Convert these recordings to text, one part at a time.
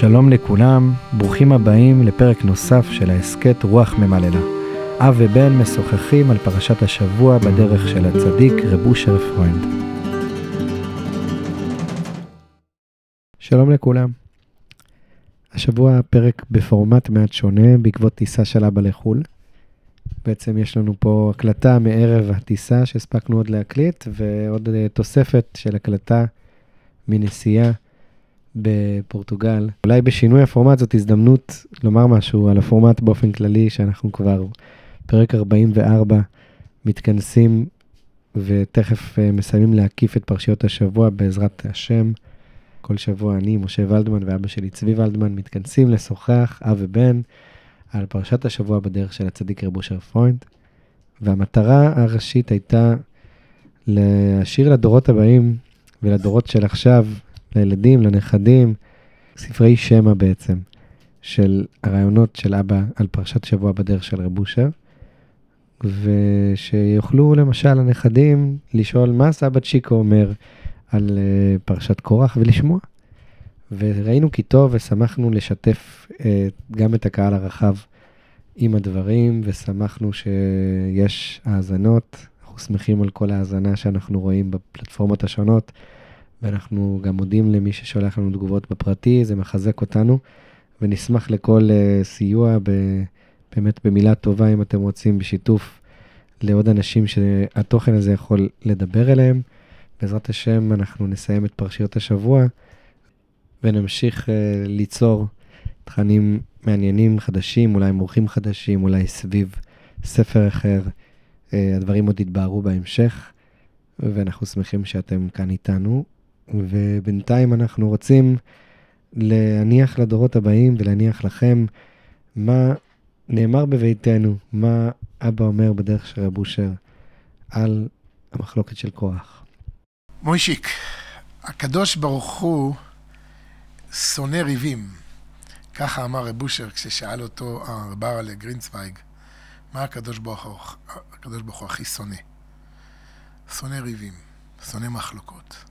שלום לכולם, ברוכים הבאים לפרק נוסף של ההסכת רוח ממללא. אב ובן משוחחים על פרשת השבוע בדרך של הצדיק רב אושר פרוינד. שלום לכולם. השבוע פרק בפורמט מעט שונה בעקבות טיסה של אבא לחו"ל. בעצם יש לנו פה הקלטה מערב הטיסה שהספקנו עוד להקליט, ועוד אה, תוספת של הקלטה מנסיעה בפורטוגל. אולי בשינוי הפורמט זאת הזדמנות לומר משהו על הפורמט באופן כללי, שאנחנו כבר פרק 44 מתכנסים ותכף אה, מסיימים להקיף את פרשיות השבוע בעזרת השם. כל שבוע אני, משה ולדמן ואבא שלי צבי ולדמן מתכנסים לשוחח, אב ובן, על פרשת השבוע בדרך של הצדיק רב אושר פרוינד. והמטרה הראשית הייתה להשאיר לדורות הבאים ולדורות של עכשיו לילדים, לנכדים, ספרי שמע בעצם, של הרעיונות של אבא על פרשת שבוע בדרך של רב אושר, ושיוכלו למשל הנכדים לשאול מה סבא צ'יקו אומר על אה, פרשת קורח ולשמוע. וראינו כי טוב ושמחנו לשתף אה, גם את הקהל הרחב עם הדברים, ושמחנו שיש האזנות. אנחנו שמחים על כל האזנה שאנחנו רואים בפלטפורמות השונות. ואנחנו גם מודים למי ששולח לנו תגובות בפרטי, זה מחזק אותנו, ונשמח לכל uh, סיוע, ב, באמת במילה טובה, אם אתם רוצים, בשיתוף לעוד אנשים שהתוכן הזה יכול לדבר אליהם. בעזרת השם, אנחנו נסיים את פרשיות השבוע, ונמשיך uh, ליצור תכנים מעניינים חדשים, אולי מורחים חדשים, אולי סביב ספר אחר. Uh, הדברים עוד יתבהרו בהמשך, ואנחנו שמחים שאתם כאן איתנו. ובינתיים אנחנו רוצים להניח לדורות הבאים ולהניח לכם מה נאמר בביתנו, מה אבא אומר בדרך של רב אושר על המחלוקת של כוח. מוישיק, הקדוש ברוך הוא שונא ריבים. ככה אמר רב אושר כששאל אותו הרב ארלה גרינצוויג, מה הקדוש ברוך הקדוש ברוך הוא הכי שונא? שונא ריבים, שונא מחלוקות.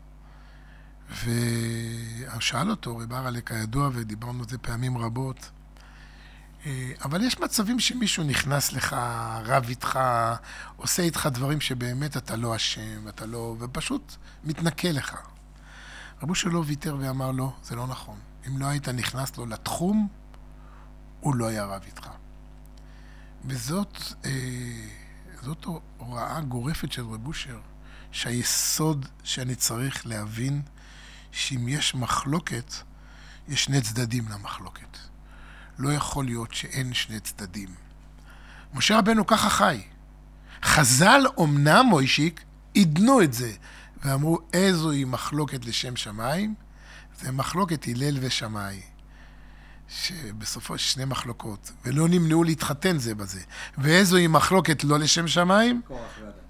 ושאל אותו רב ארלה כידוע, ודיברנו על זה פעמים רבות, אה, אבל יש מצבים שמישהו נכנס לך, רב איתך, עושה איתך דברים שבאמת אתה לא אשם, אתה לא... ופשוט מתנכל לך. רבו שלו ויתר ואמר לו, זה לא נכון. אם לא היית נכנס לו לתחום, הוא לא היה רב איתך. וזאת אה, זאת הוראה גורפת של רב אושר, שהיסוד שאני צריך להבין שאם יש מחלוקת, יש שני צדדים למחלוקת. לא יכול להיות שאין שני צדדים. משה רבנו ככה חי. חז"ל אומנם, מוישיק, עידנו את זה, ואמרו איזוהי מחלוקת לשם שמיים, זה מחלוקת הלל ושמאי. שבסופו של שני מחלוקות, ולא נמנעו להתחתן זה בזה. ואיזוהי מחלוקת לא לשם שמיים?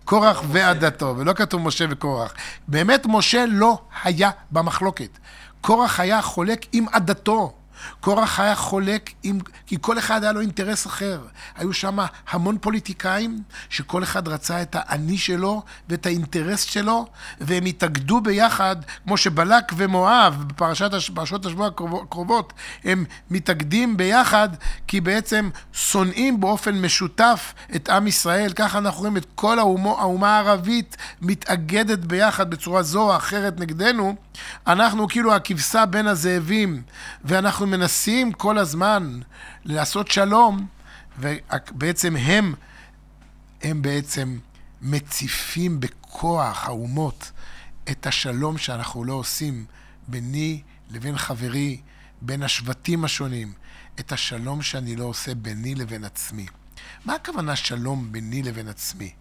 קורח ועדתו, ולא כתוב משה וקורח. באמת משה לא היה במחלוקת. קורח היה חולק עם עדתו. קורח היה חולק עם... כי כל אחד היה לו אינטרס אחר. היו שם המון פוליטיקאים, שכל אחד רצה את האני שלו ואת האינטרס שלו, והם התאגדו ביחד, כמו שבלק ומואב, בפרשת פרשות השבוע הקרובות, הם מתאגדים ביחד, כי בעצם שונאים באופן משותף את עם ישראל. ככה אנחנו רואים את כל האומה, האומה הערבית מתאגדת ביחד בצורה זו או אחרת נגדנו. אנחנו כאילו הכבשה בין הזאבים, ואנחנו מנסים כל הזמן לעשות שלום, ובעצם הם, הם בעצם מציפים בכוח האומות את השלום שאנחנו לא עושים ביני לבין חברי, בין השבטים השונים, את השלום שאני לא עושה ביני לבין עצמי. מה הכוונה שלום ביני לבין עצמי?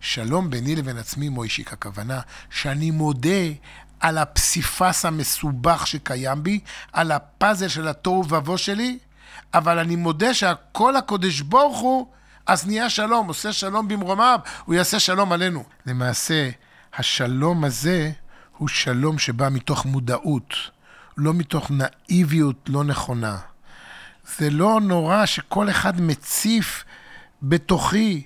שלום ביני לבין עצמי, מוישיק, הכוונה שאני מודה על הפסיפס המסובך שקיים בי, על הפאזל של התוהו ובוהו שלי, אבל אני מודה שהכל הקודש ברוך הוא, אז נהיה שלום, עושה שלום במרומיו, הוא יעשה שלום עלינו. למעשה, השלום הזה הוא שלום שבא מתוך מודעות, לא מתוך נאיביות לא נכונה. זה לא נורא שכל אחד מציף בתוכי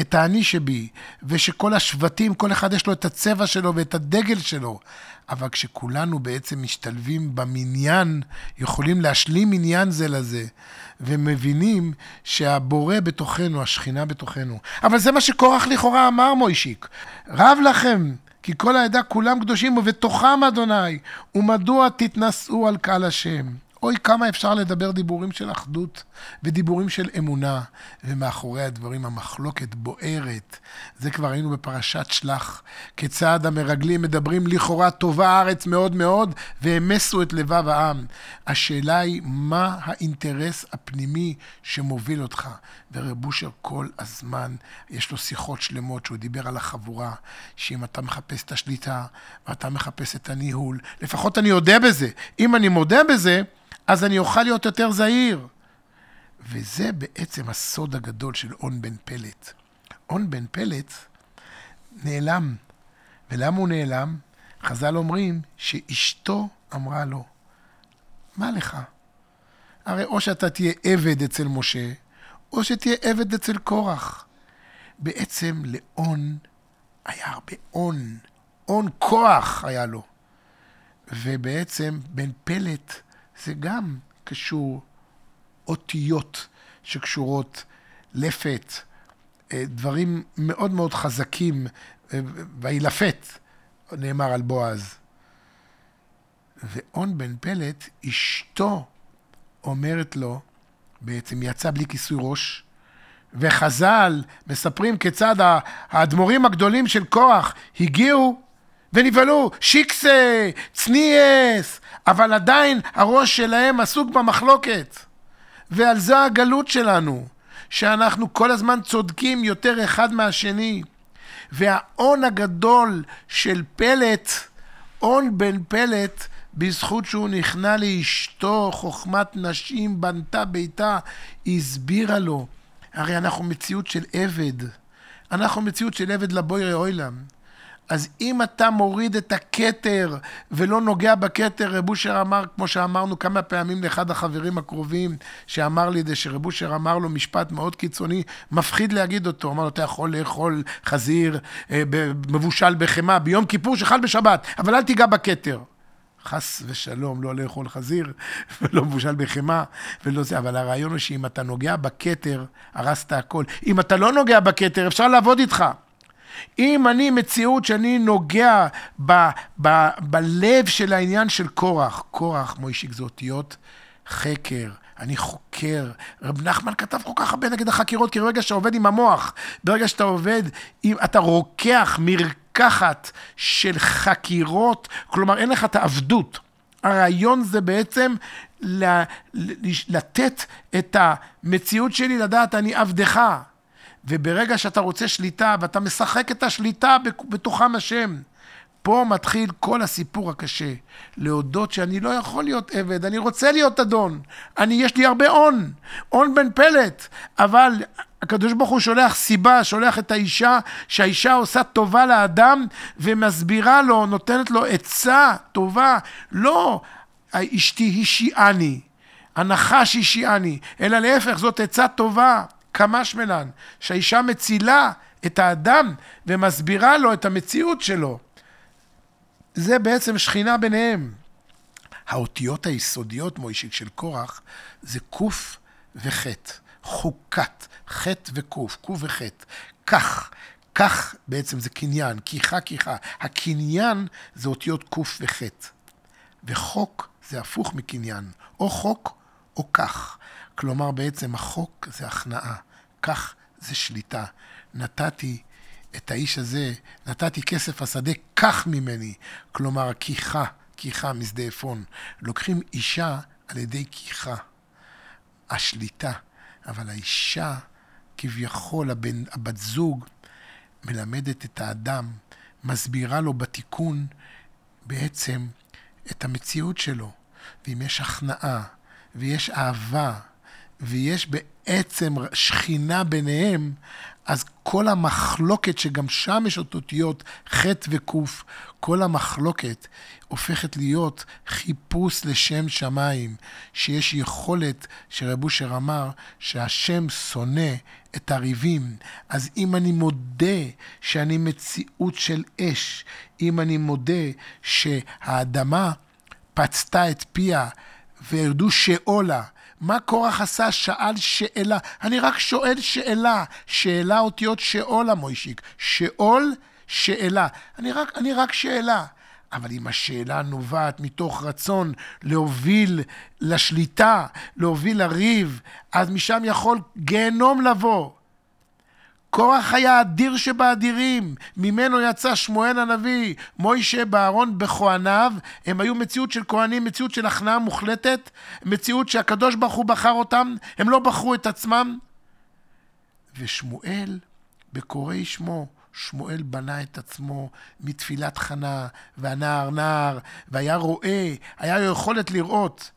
את האני שבי, ושכל השבטים, כל אחד יש לו את הצבע שלו ואת הדגל שלו. אבל כשכולנו בעצם משתלבים במניין, יכולים להשלים עניין זה לזה, ומבינים שהבורא בתוכנו, השכינה בתוכנו. אבל זה מה שקורח לכאורה אמר מוישיק. רב לכם, כי כל העדה כולם קדושים ובתוכם אדוני, ומדוע תתנשאו על קהל השם? אוי, כמה אפשר לדבר דיבורים של אחדות ודיבורים של אמונה, ומאחורי הדברים המחלוקת בוערת. זה כבר היינו בפרשת שלח, כיצד המרגלים מדברים לכאורה טובה הארץ מאוד מאוד, והמסו את לבב העם. השאלה היא, מה האינטרס הפנימי שמוביל אותך? ורב אושר כל הזמן, יש לו שיחות שלמות שהוא דיבר על החבורה, שאם אתה מחפש את השליטה, ואתה מחפש את הניהול, לפחות אני אודה בזה. אם אני מודה בזה, אז אני אוכל להיות יותר זהיר. וזה בעצם הסוד הגדול של און בן פלט. און בן פלט נעלם. ולמה הוא נעלם? חז"ל אומרים שאשתו אמרה לו, מה לך? הרי או שאתה תהיה עבד אצל משה, או שתהיה עבד אצל קורח. בעצם לאון היה הרבה און, און כוח היה לו. ובעצם בן פלט זה גם קשור אותיות שקשורות לפת, אה, דברים מאוד מאוד חזקים, אה, וילפת, נאמר על בועז. ואון בן פלט, אשתו אומרת לו, בעצם יצא בלי כיסוי ראש, וחז"ל מספרים כיצד האדמו"רים הגדולים של קורח הגיעו ונבהלו, שיקסה, צניאס, אבל עדיין הראש שלהם עסוק במחלוקת. ועל זה הגלות שלנו, שאנחנו כל הזמן צודקים יותר אחד מהשני. וההון הגדול של פלט, הון בן פלט, בזכות שהוא נכנע לאשתו, חוכמת נשים בנתה ביתה, הסבירה לו. הרי אנחנו מציאות של עבד. אנחנו מציאות של עבד לבוירי אוילם. אז אם אתה מוריד את הכתר ולא נוגע בכתר, רב אושר אמר, כמו שאמרנו כמה פעמים לאחד החברים הקרובים, שאמר לי את זה, שרב אושר אמר לו משפט מאוד קיצוני, מפחיד להגיד אותו. אמר לו, אתה יכול לאכול חזיר אה, מבושל בחמאה ביום כיפור שחל בשבת, אבל אל תיגע בכתר. חס ושלום, לא לאכול חזיר ולא מבושל בחמאה ולא זה, אבל הרעיון הוא שאם אתה נוגע בכתר, הרסת הכל. אם אתה לא נוגע בכתר, אפשר לעבוד איתך. אם אני מציאות שאני נוגע ב, ב, בלב של העניין של קורח, קורח, מוישיק, זה אותיות חקר, אני חוקר. רב נחמן כתב כל כך הרבה נגד החקירות, כי ברגע שאתה עובד עם המוח, ברגע שאתה עובד, אם אתה רוקח מרקחת של חקירות, כלומר אין לך את העבדות. הרעיון זה בעצם לתת את המציאות שלי, לדעת אני עבדך. וברגע שאתה רוצה שליטה, ואתה משחק את השליטה בתוכם השם, פה מתחיל כל הסיפור הקשה. להודות שאני לא יכול להיות עבד, אני רוצה להיות אדון. אני, יש לי הרבה הון, הון בן פלט, אבל הקדוש ברוך הוא שולח סיבה, שולח את האישה, שהאישה עושה טובה לאדם ומסבירה לו, נותנת לו עצה טובה. לא אשתי השיעני, הנחש השיעני, אלא להפך, זאת עצה טובה. קמשמלן, שהאישה מצילה את האדם ומסבירה לו את המציאות שלו. זה בעצם שכינה ביניהם. האותיות היסודיות, מוישיק, של קורח, זה קוף וחטא. חוקת, חטא וקוף, קוף וחטא. כך, כך בעצם זה קניין, כיחה כיחה. הקניין זה אותיות קוף וחטא. וחוק זה הפוך מקניין, או חוק או כך. כלומר, בעצם החוק זה הכנעה, כך זה שליטה. נתתי את האיש הזה, נתתי כסף השדה, קח ממני. כלומר, הכיחה, כיחה משדה עפרון. לוקחים אישה על ידי כיחה. השליטה. אבל האישה, כביכול, הבן, הבת זוג, מלמדת את האדם, מסבירה לו בתיקון בעצם את המציאות שלו. ואם יש הכנעה, ויש אהבה, ויש בעצם שכינה ביניהם, אז כל המחלוקת, שגם שם יש אותיות ח' וק', כל המחלוקת הופכת להיות חיפוש לשם שמיים, שיש יכולת, שרב אושר אמר, שהשם שונא את הריבים. אז אם אני מודה שאני מציאות של אש, אם אני מודה שהאדמה פצתה את פיה וירדו שאולה, מה קורח עשה? שאל שאלה. אני רק שואל שאלה. שאלה אותיות שאולה, מוישיק. שאול, שאלה. אני רק, אני רק שאלה. אבל אם השאלה נובעת מתוך רצון להוביל לשליטה, להוביל לריב, אז משם יכול גיהנום לבוא. קורח היה אדיר שבאדירים, ממנו יצא שמואל הנביא, מוישה בארון בכהניו, הם היו מציאות של כהנים, מציאות של הכנעה מוחלטת, מציאות שהקדוש ברוך הוא בחר אותם, הם לא בחרו את עצמם. ושמואל, בקוראי שמו, שמואל בנה את עצמו מתפילת חנה, והנער נער, והיה רואה, היה לו יכולת לראות.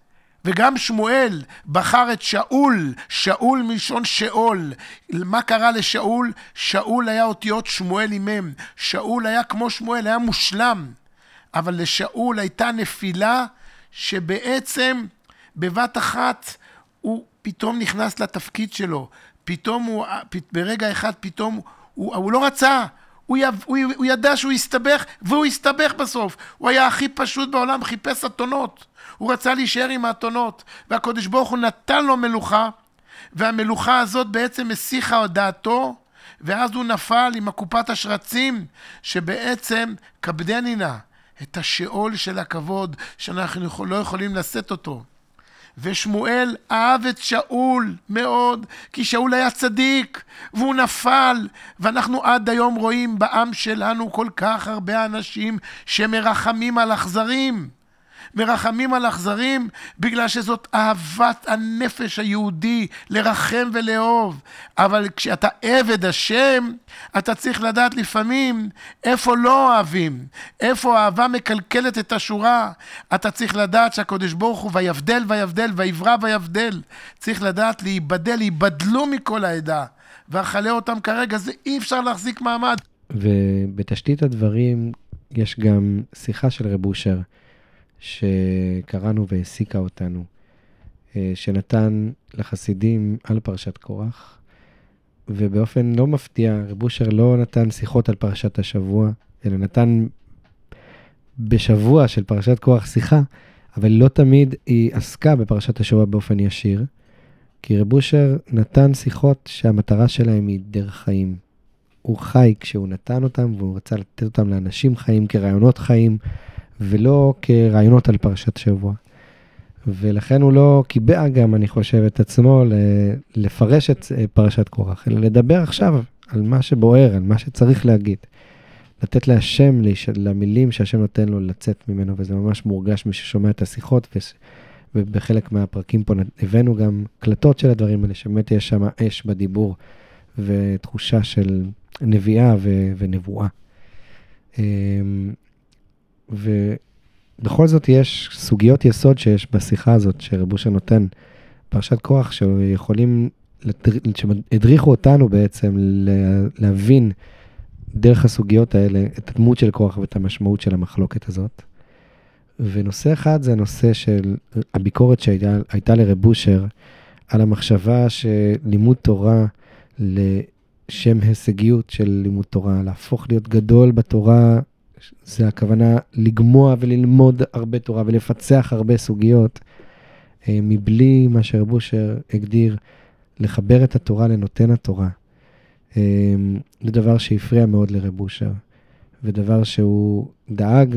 וגם שמואל בחר את שאול, שאול מלשון שאול. מה קרה לשאול? שאול היה אותיות שמואל עם. שאול היה כמו שמואל, היה מושלם. אבל לשאול הייתה נפילה שבעצם בבת אחת הוא פתאום נכנס לתפקיד שלו. פתאום הוא, ברגע אחד פתאום הוא, הוא לא רצה, הוא, י, הוא, הוא ידע שהוא יסתבך, והוא הסתבך בסוף. הוא היה הכי פשוט בעולם, חיפש אתונות. הוא רצה להישאר עם האתונות, והקדוש ברוך הוא נתן לו מלוכה, והמלוכה הזאת בעצם הסיחה את דעתו, ואז הוא נפל עם הקופת השרצים, שבעצם כבדני נא את השאול של הכבוד, שאנחנו לא יכולים לשאת אותו. ושמואל אהב את שאול מאוד, כי שאול היה צדיק, והוא נפל, ואנחנו עד היום רואים בעם שלנו כל כך הרבה אנשים שמרחמים על אכזרים. מרחמים על אכזרים, בגלל שזאת אהבת הנפש היהודי, לרחם ולאהוב. אבל כשאתה עבד השם, אתה צריך לדעת לפעמים איפה לא אוהבים, איפה האהבה מקלקלת את השורה. אתה צריך לדעת שהקדוש ברוך הוא ויבדל ויבדל ויברא ויבדל. צריך לדעת להיבדל, להיבדלו מכל העדה. ואכלה אותם כרגע, זה אי אפשר להחזיק מעמד. ובתשתית הדברים יש גם שיחה של רב אושר. שקראנו והעסיקה אותנו, אה, שנתן לחסידים על פרשת קורח, ובאופן לא מפתיע, רב אושר לא נתן שיחות על פרשת השבוע, אלא נתן בשבוע של פרשת קורח שיחה, אבל לא תמיד היא עסקה בפרשת השבוע באופן ישיר, כי רב אושר נתן שיחות שהמטרה שלהם היא דרך חיים. הוא חי כשהוא נתן אותם, והוא רצה לתת אותם לאנשים חיים כרעיונות חיים. ולא כרעיונות על פרשת שבוע. ולכן הוא לא קיבע גם, אני חושב, את עצמו לפרש את אה, פרשת קורח, אלא לדבר עכשיו על מה שבוער, על מה שצריך להגיד. לתת להשם, למילים שהשם נותן לו לצאת ממנו, וזה ממש מורגש מי ששומע את השיחות, ובחלק מהפרקים פה הבאנו גם קלטות של הדברים האלה, שבאמת יש שם אש בדיבור, ותחושה של נביאה ונבואה. ובכל זאת יש סוגיות יסוד שיש בשיחה הזאת שרב אושר נותן, פרשת כוח, שיכולים, שהדריכו אותנו בעצם להבין דרך הסוגיות האלה את הדמות של כוח ואת המשמעות של המחלוקת הזאת. ונושא אחד זה הנושא של הביקורת שהייתה לרב אושר על המחשבה שלימוד תורה לשם הישגיות של לימוד תורה, להפוך להיות גדול בתורה זה הכוונה לגמוע וללמוד הרבה תורה ולפצח הרבה סוגיות, אה, מבלי מה שרב אושר הגדיר, לחבר את התורה לנותן התורה. אה, זה דבר שהפריע מאוד לרב אושר, ודבר שהוא דאג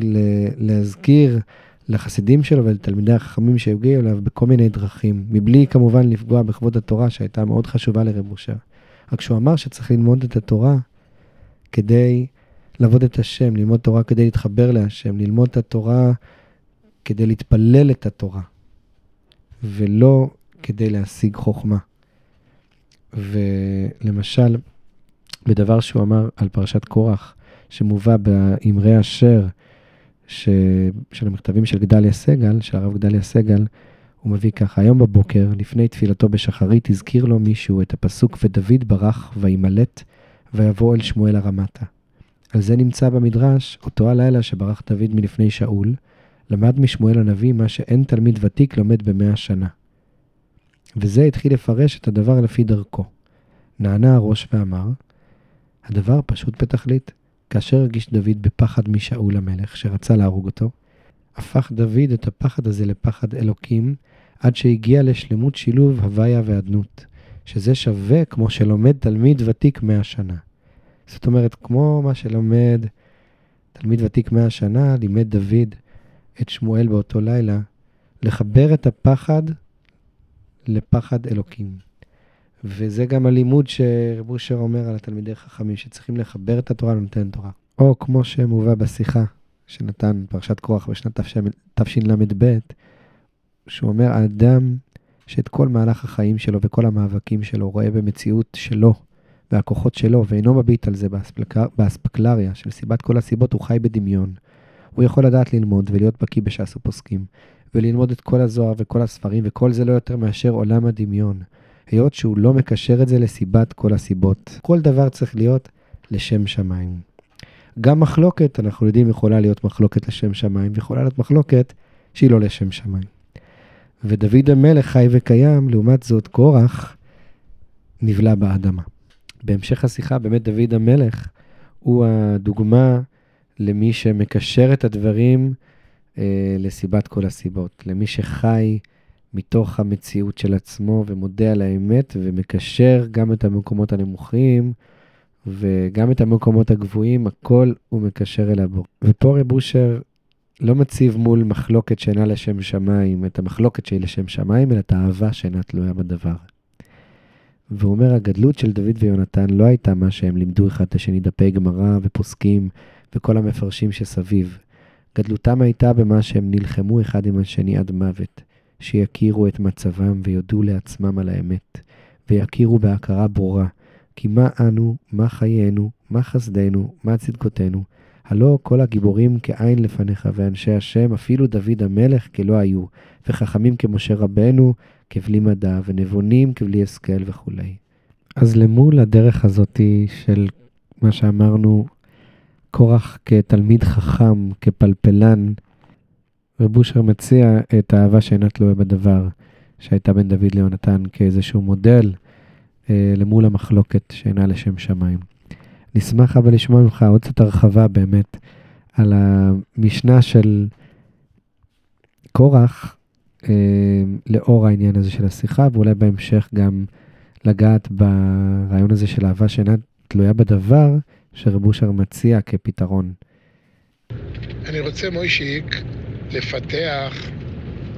להזכיר לחסידים שלו ולתלמידי החכמים שהגיעו אליו בכל מיני דרכים, מבלי כמובן לפגוע בכבוד התורה שהייתה מאוד חשובה לרב אושר. רק שהוא אמר שצריך ללמוד את התורה כדי לעבוד את השם, ללמוד תורה כדי להתחבר להשם, ללמוד את התורה כדי להתפלל את התורה, ולא כדי להשיג חוכמה. ולמשל, בדבר שהוא אמר על פרשת קורח, שמובא באמרי אשר, ש... של המכתבים של גדליה סגל, של הרב גדליה סגל, הוא מביא ככה, היום בבוקר, לפני תפילתו בשחרית, הזכיר לו מישהו את הפסוק ודוד ברח וימלט ויבוא אל שמואל הרמתה. על זה נמצא במדרש, אותו הלילה שברח דוד מלפני שאול, למד משמואל הנביא מה שאין תלמיד ותיק לומד במאה שנה. וזה התחיל לפרש את הדבר לפי דרכו. נענה הראש ואמר, הדבר פשוט בתכלית. כאשר הרגיש דוד בפחד משאול המלך, שרצה להרוג אותו, הפך דוד את הפחד הזה לפחד אלוקים, עד שהגיע לשלמות שילוב הוויה ואדנות, שזה שווה כמו שלומד תלמיד ותיק מאה שנה. זאת אומרת, כמו מה שלומד תלמיד ותיק מאה שנה, לימד דוד את שמואל באותו לילה, לחבר את הפחד לפחד אלוקים. וזה גם הלימוד שרב אושר אומר על התלמידי חכמים, שצריכים לחבר את התורה לנותן תורה. או כמו שמובא בשיחה שנתן פרשת כוח בשנת תשל"ב, שהוא אומר, האדם שאת כל מהלך החיים שלו וכל המאבקים שלו רואה במציאות שלו והכוחות שלו, ואינו מביט על זה באספקלר, באספקלריה של סיבת כל הסיבות, הוא חי בדמיון. הוא יכול לדעת ללמוד ולהיות בקיא בש"ס ופוסקים, וללמוד את כל הזוהר וכל הספרים, וכל זה לא יותר מאשר עולם הדמיון. היות שהוא לא מקשר את זה לסיבת כל הסיבות. כל דבר צריך להיות לשם שמיים. גם מחלוקת, אנחנו יודעים, יכולה להיות מחלוקת לשם שמיים, ויכולה להיות מחלוקת שהיא לא לשם שמיים. ודוד המלך חי וקיים, לעומת זאת קורח נבלע באדמה. בהמשך השיחה, באמת דוד המלך הוא הדוגמה למי שמקשר את הדברים אה, לסיבת כל הסיבות, למי שחי מתוך המציאות של עצמו ומודה על האמת ומקשר גם את המקומות הנמוכים וגם את המקומות הגבוהים, הכל הוא מקשר אל הבור. ופה רב אושר לא מציב מול מחלוקת שאינה לשם שמיים, את המחלוקת שהיא לשם שמיים, אלא את האהבה שאינה תלויה בדבר. והוא אומר, הגדלות של דוד ויונתן לא הייתה מה שהם לימדו אחד את השני דפי גמרא ופוסקים וכל המפרשים שסביב. גדלותם הייתה במה שהם נלחמו אחד עם השני עד מוות. שיכירו את מצבם ויודו לעצמם על האמת, ויכירו בהכרה ברורה, כי מה אנו, מה חיינו, מה חסדנו, מה צדקותינו, הלא כל הגיבורים כעין לפניך, ואנשי השם, אפילו דוד המלך כלא היו, וחכמים כמשה רבנו, כבלי מדע, ונבונים כבלי השכל וכולי. אז למול הדרך הזאתי של מה שאמרנו, קורח כתלמיד חכם, כפלפלן, רב מציע את האהבה שאינה תלויה בדבר, שהייתה בין דוד ליונתן כאיזשהו מודל אה, למול המחלוקת שאינה לשם שמיים. נשמח אבל לשמוע ממך עוד קצת הרחבה באמת על המשנה של קורח, אה, לאור העניין הזה של השיחה, ואולי בהמשך גם לגעת ברעיון הזה של אהבה שאינה תלויה בדבר, שרב אושר מציע כפתרון. אני רוצה, מוישיק, לפתח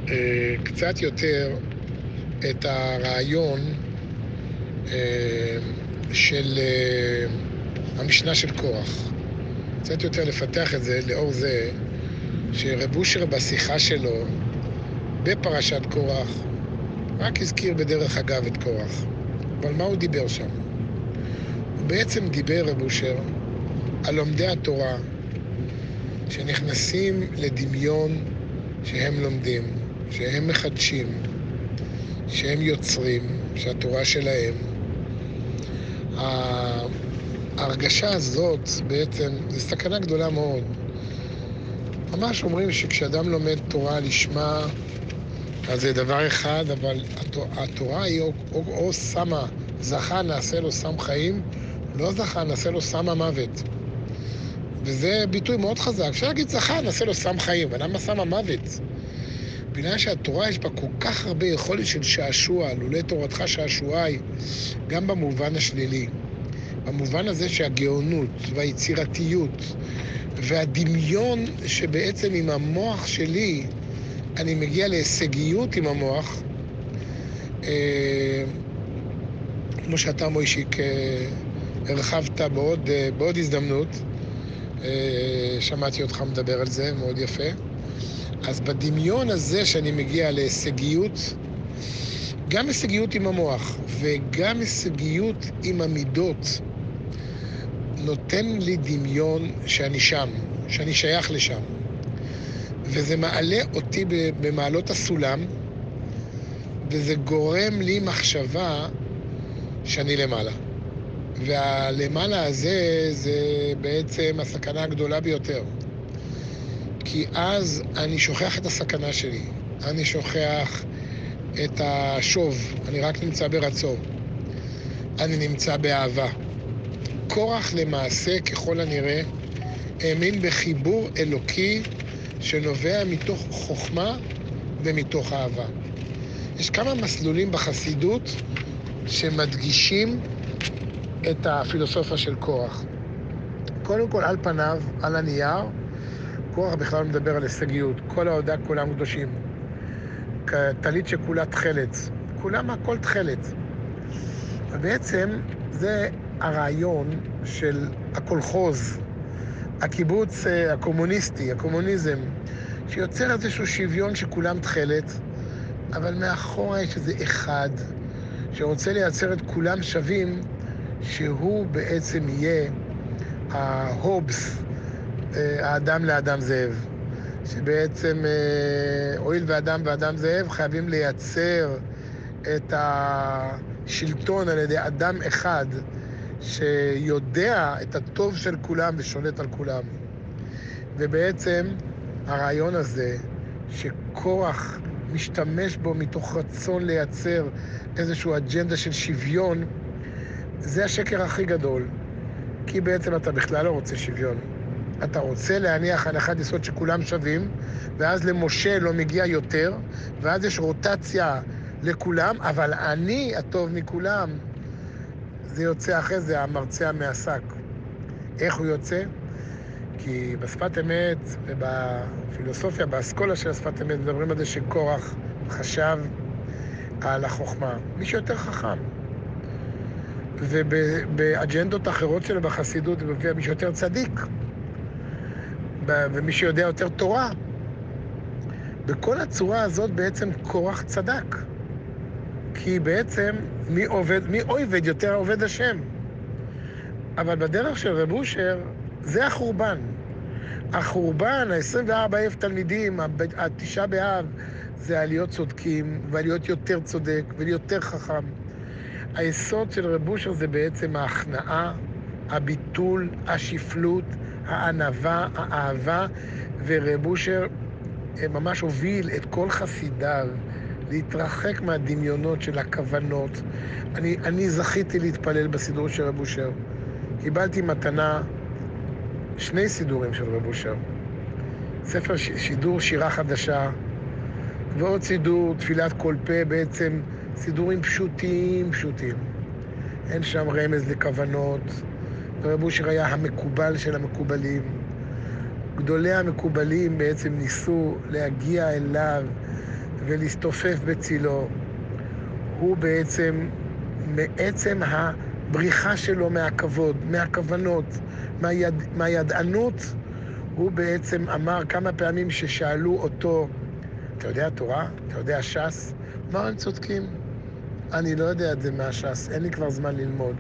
אה, קצת יותר את הרעיון אה, של אה, המשנה של כוח. קצת יותר לפתח את זה לאור זה שרב אושר בשיחה שלו בפרשת קורח רק הזכיר בדרך אגב את קורח. אבל מה הוא דיבר שם? הוא בעצם דיבר, רב אושר, על לומדי התורה שנכנסים לדמיון שהם לומדים, שהם מחדשים, שהם יוצרים, שהתורה שלהם. ההרגשה הזאת בעצם, זו סכנה גדולה מאוד. ממש אומרים שכשאדם לומד תורה לשמה, אז זה דבר אחד, אבל התורה היא או, או, או שמה זכה נעשה לו סם חיים, לא זכה נעשה לו סם המוות. וזה ביטוי מאוד חזק. אפשר להגיד זכה, נעשה לו סם חיים, ולמה סם המוות? בגלל שהתורה יש בה כל כך הרבה יכולת של שעשוע, לולא תורתך שעשועי, גם במובן השלילי. במובן הזה שהגאונות והיצירתיות והדמיון שבעצם עם המוח שלי אני מגיע להישגיות עם המוח, אה, כמו שאתה מוישיק אה, הרחבת בעוד, אה, בעוד הזדמנות, אה, שמעתי אותך מדבר על זה, מאוד יפה. אז בדמיון הזה שאני מגיע להישגיות, גם הישגיות עם המוח וגם הישגיות עם המידות, נותן לי דמיון שאני שם, שאני שייך לשם. וזה מעלה אותי במעלות הסולם, וזה גורם לי מחשבה שאני למעלה. והלמעלה הזה זה בעצם הסכנה הגדולה ביותר. כי אז אני שוכח את הסכנה שלי, אני שוכח את השוב, אני רק נמצא ברצון, אני נמצא באהבה. קורח למעשה, ככל הנראה, האמין בחיבור אלוקי שנובע מתוך חוכמה ומתוך אהבה. יש כמה מסלולים בחסידות שמדגישים את הפילוסופיה של קורח. קודם כל, על פניו, על הנייר, קורח בכלל מדבר על הישגיות. כל ההודעה כולם קדושים. טלית שכולה תכלת. כולם הכל תכלת. ובעצם זה הרעיון של הקולחוז, הקיבוץ אה, הקומוניסטי, הקומוניזם, שיוצר איזשהו שוויון שכולם תכלת, אבל מאחורה יש איזה אחד שרוצה לייצר את כולם שווים, שהוא בעצם יהיה ההובס, אה, האדם לאדם זאב. שבעצם אה, הואיל ואדם ואדם זאב חייבים לייצר את השלטון על ידי אדם אחד שיודע את הטוב של כולם ושולט על כולם. ובעצם הרעיון הזה שקורח משתמש בו מתוך רצון לייצר איזושהי אג'נדה של שוויון, זה השקר הכי גדול. כי בעצם אתה בכלל לא רוצה שוויון. אתה רוצה להניח הנחת יסוד שכולם שווים, ואז למשה לא מגיע יותר, ואז יש רוטציה לכולם, אבל אני הטוב מכולם. זה יוצא אחרי זה המרצע מהשק. איך הוא יוצא? כי בשפת אמת ובפילוסופיה, באסכולה של השפת אמת, מדברים על זה שקורח חשב על החוכמה. מי שיותר חכם. ובאג'נדות אחרות שלו בחסידות, מופיע מי שיותר צדיק, ומי שיודע יותר תורה. בכל הצורה הזאת בעצם קורח צדק. כי בעצם מי עובד, מי אויבד יותר עובד השם. אבל בדרך של רב אושר, זה החורבן. החורבן, ה-24 אלף תלמידים, התשעה באב, זה על צודקים, ועל יותר צודק, ולהיות יותר חכם. היסוד של רב אושר זה בעצם ההכנעה, הביטול, השפלות, הענווה, האהבה, ורב אושר אה, ממש הוביל את כל חסידיו להתרחק מהדמיונות של הכוונות. אני, אני זכיתי להתפלל בסידור של רב אושר. קיבלתי מתנה שני סידורים של רב אושר. ספר ש, שידור שירה חדשה, ועוד סידור תפילת כל פה, בעצם סידורים פשוטים פשוטים. אין שם רמז לכוונות. ורב אושר היה המקובל של המקובלים. גדולי המקובלים בעצם ניסו להגיע אליו ולהסתופף בצילו. הוא בעצם, מעצם הבריחה שלו מהכבוד, מהכוונות, מהיד, מהידענות, הוא בעצם אמר כמה פעמים ששאלו אותו, אתה יודע תורה? אתה יודע ש"ס? אמר, הם צודקים. אני לא יודע את זה מהש"ס, אין לי כבר זמן ללמוד,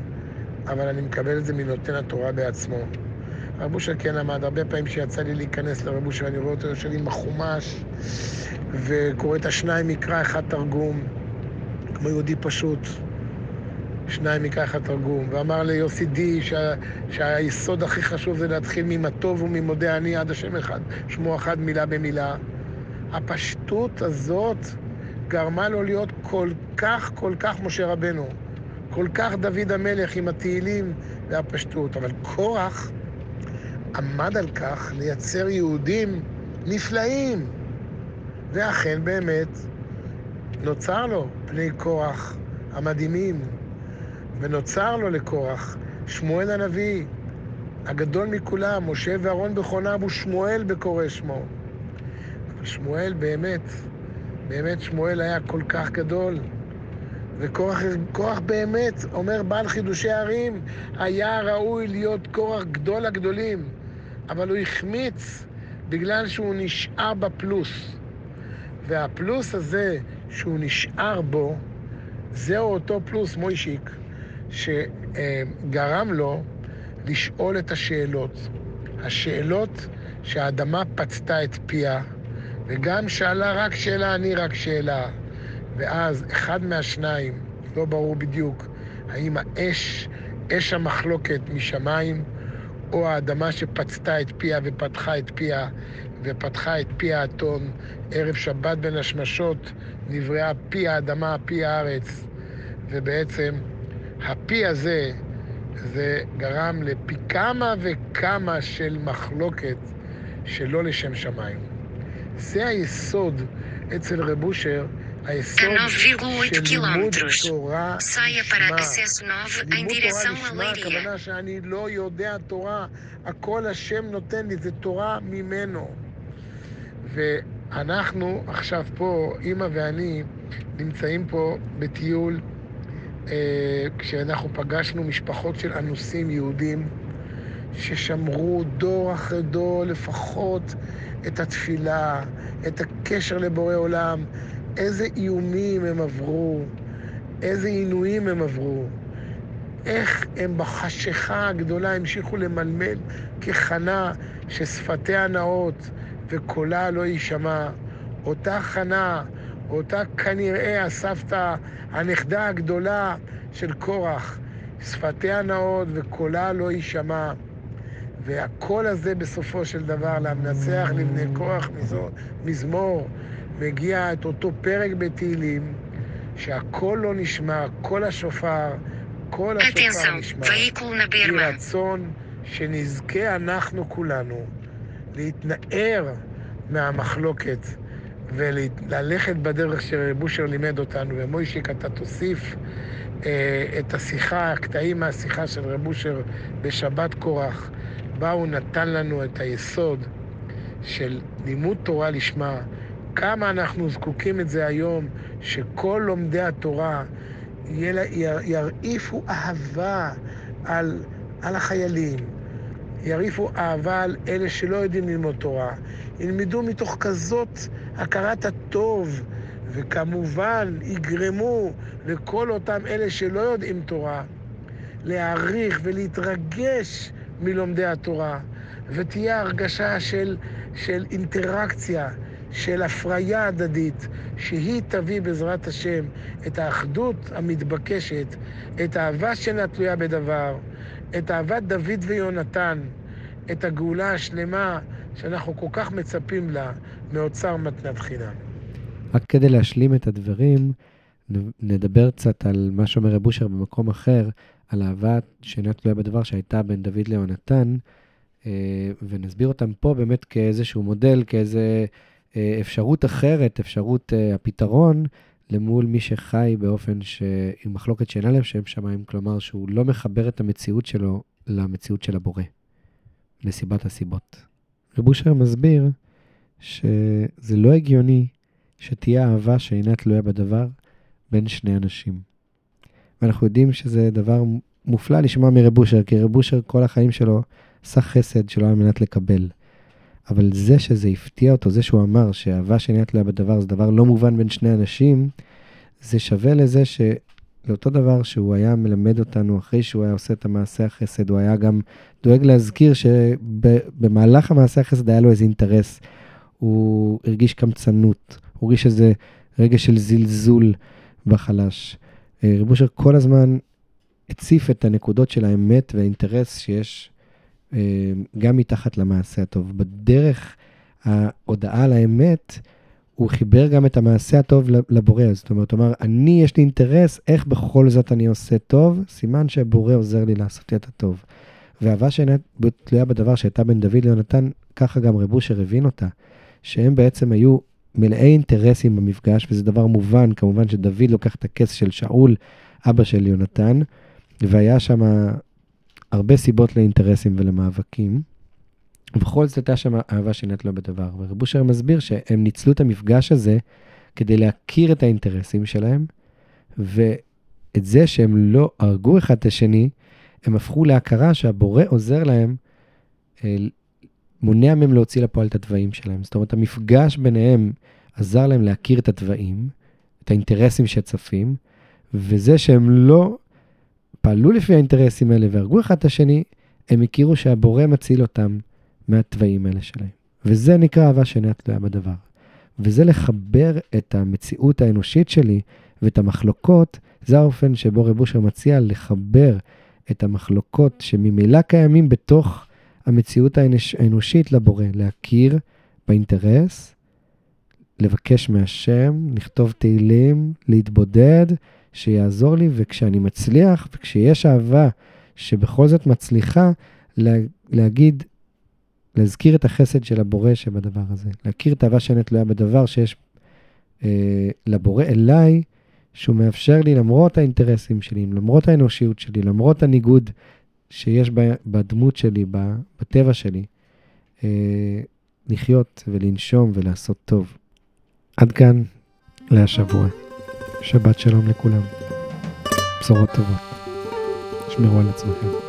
אבל אני מקבל את זה מנותן התורה בעצמו. רב אושר כן למד, הרבה פעמים שיצא לי להיכנס לרב אושר, אני רואה אותו יושב עם החומש, וקורא את השניים מקרא, אחד תרגום, כמו יהודי פשוט. שניים מקרא, אחד תרגום. ואמר ליוסי די שה, שהיסוד הכי חשוב זה להתחיל ממה טוב וממודה אני עד השם אחד, שמו אחד מילה במילה. הפשטות הזאת גרמה לו להיות כל כך, כל כך משה רבנו. כל כך דוד המלך עם התהילים והפשטות. אבל קורח עמד על כך לייצר יהודים נפלאים. ואכן, באמת, נוצר לו פני קורח המדהימים, ונוצר לו לקורח שמואל הנביא, הגדול מכולם, משה ואהרון בכונם ושמואל בקורא שמו. אבל שמואל באמת, באמת שמואל היה כל כך גדול. וקורח באמת, אומר בעל חידושי ערים, היה ראוי להיות קורח גדול הגדולים, אבל הוא החמיץ בגלל שהוא נשאר בפלוס. והפלוס הזה שהוא נשאר בו, זהו אותו פלוס, מוישיק, שגרם לו לשאול את השאלות. השאלות שהאדמה פצתה את פיה, וגם שאלה רק שאלה, אני רק שאלה. ואז אחד מהשניים, לא ברור בדיוק, האם האש אש המחלוקת משמיים, או האדמה שפצתה את פיה ופתחה את פיה, ופתחה את פי האתון. ערב שבת בין השמשות נבראה פי האדמה, פי הארץ, ובעצם הפי הזה, זה גרם לפי כמה וכמה של מחלוקת שלא לשם שמיים. זה היסוד אצל רב אושר, היסוד של לימוד תורה לשמה. לימוד תורה לשמה, הכוונה שאני לא יודע תורה, הכל השם נותן לי, זה תורה ממנו. ואנחנו עכשיו פה, אימא ואני, נמצאים פה בטיול, אה, כשאנחנו פגשנו משפחות של אנוסים יהודים, ששמרו דור אחרי דור לפחות את התפילה, את הקשר לבורא עולם, איזה איומים הם עברו, איזה עינויים הם עברו, איך הם בחשיכה הגדולה המשיכו למלמל כחנה ששפתיה נאות וקולה לא יישמע. אותה חנה, אותה כנראה הסבתא, הנכדה הגדולה של קורח, שפתיה נאות וקולה לא יישמע. והקול הזה בסופו של דבר, למנצח לבני קורח מזמור, מגיע את אותו פרק בתהילים, שהקול לא נשמע, קול השופר, קול השופר נשמע. יהי רצון שנזכה אנחנו כולנו להתנער מהמחלוקת וללכת בדרך שרב אושר לימד אותנו, ומוישיק, אתה תוסיף אה, את השיחה, הקטעים מהשיחה של רב אושר בשבת קורח. בה הוא נתן לנו את היסוד של לימוד תורה לשמה, כמה אנחנו זקוקים את זה היום, שכל לומדי התורה ירעיפו אהבה על, על החיילים, ירעיפו אהבה על אלה שלא יודעים ללמוד תורה, ילמדו מתוך כזאת הכרת הטוב, וכמובן יגרמו לכל אותם אלה שלא יודעים תורה להעריך ולהתרגש מלומדי התורה, ותהיה הרגשה של, של אינטראקציה, של הפריה הדדית, שהיא תביא בעזרת השם את האחדות המתבקשת, את האהבה שאינה תלויה בדבר, את אהבת דוד ויונתן, את הגאולה השלמה שאנחנו כל כך מצפים לה מאוצר מתנת חינם. רק כדי להשלים את הדברים, נדבר קצת על מה שאומר רב אושר במקום אחר, על אהבה שאינה תלויה בדבר שהייתה בין דוד ליהונתן, אה, ונסביר אותם פה באמת כאיזשהו מודל, כאיזה אה, אפשרות אחרת, אפשרות אה, הפתרון, למול מי שחי באופן ש... עם מחלוקת שאינה לב שם שמיים, כלומר שהוא לא מחבר את המציאות שלו למציאות של הבורא, מסיבת הסיבות. רב אושר מסביר שזה לא הגיוני שתהיה אהבה שאינה תלויה בדבר בין שני אנשים. ואנחנו יודעים שזה דבר מופלא לשמוע מרב אושר, כי רב אושר כל החיים שלו עשה חסד שלא על מנת לקבל. אבל זה שזה הפתיע אותו, זה שהוא אמר שאהבה שאינה תלויה בדבר זה דבר לא מובן בין שני אנשים, זה שווה לזה שלאותו דבר שהוא היה מלמד אותנו אחרי שהוא היה עושה את המעשה החסד, הוא היה גם דואג להזכיר שבמהלך המעשה החסד היה לו איזה אינטרס. הוא הרגיש קמצנות, הוא הרגיש איזה רגע של זלזול בחלש. אה, רב אושר כל הזמן הציף את הנקודות של האמת והאינטרס שיש גם מתחת למעשה הטוב. בדרך ההודעה על האמת, הוא חיבר גם את המעשה הטוב לבורא. זאת אומרת, הוא אמר, אני, יש לי אינטרס, איך בכל זאת אני עושה טוב? סימן שהבורא עוזר לי לעשות את הטוב. ואהבה שאינה תלויה בדבר שהייתה בין דוד ליונתן, ככה גם רב אושר הבין אותה, שהם בעצם היו מלאי אינטרסים במפגש, וזה דבר מובן, כמובן שדוד לוקח את הכס של שאול, אבא של יונתן, והיה שם הרבה סיבות לאינטרסים ולמאבקים. ובכל זאת הייתה שם אהבה שנית לו בדבר. ורב אושר מסביר שהם ניצלו את המפגש הזה כדי להכיר את האינטרסים שלהם, ואת זה שהם לא הרגו אחד את השני, הם הפכו להכרה שהבורא עוזר להם, אה, מונע מהם להוציא לפועל את התוואים שלהם. זאת אומרת, המפגש ביניהם עזר להם להכיר את התוואים, את האינטרסים שצפים, וזה שהם לא פעלו לפי האינטרסים האלה והרגו אחד את השני, הם הכירו שהבורא מציל אותם מהתוואים האלה שלהם. וזה נקרא אהבה שאינה תלויה בדבר. וזה לחבר את המציאות האנושית שלי ואת המחלוקות, זה האופן שבו רב אושר מציע לחבר את המחלוקות שממילא קיימים בתוך המציאות האנוש, האנושית לבורא, להכיר באינטרס, לבקש מהשם, לכתוב תהילים, להתבודד, שיעזור לי, וכשאני מצליח, וכשיש אהבה שבכל זאת מצליחה, לה, להגיד, להזכיר את החסד של הבורא שבדבר הזה. להכיר את האהבה שאינה תלויה בדבר שיש אה, לבורא אליי, שהוא מאפשר לי, למרות האינטרסים שלי, למרות האנושיות שלי, למרות הניגוד שיש בדמות שלי, בטבע שלי, אה, לחיות ולנשום ולעשות טוב. עד כאן להשבוע. שבת שלום לכולם. בשורות טובות. שמרו על עצמכם.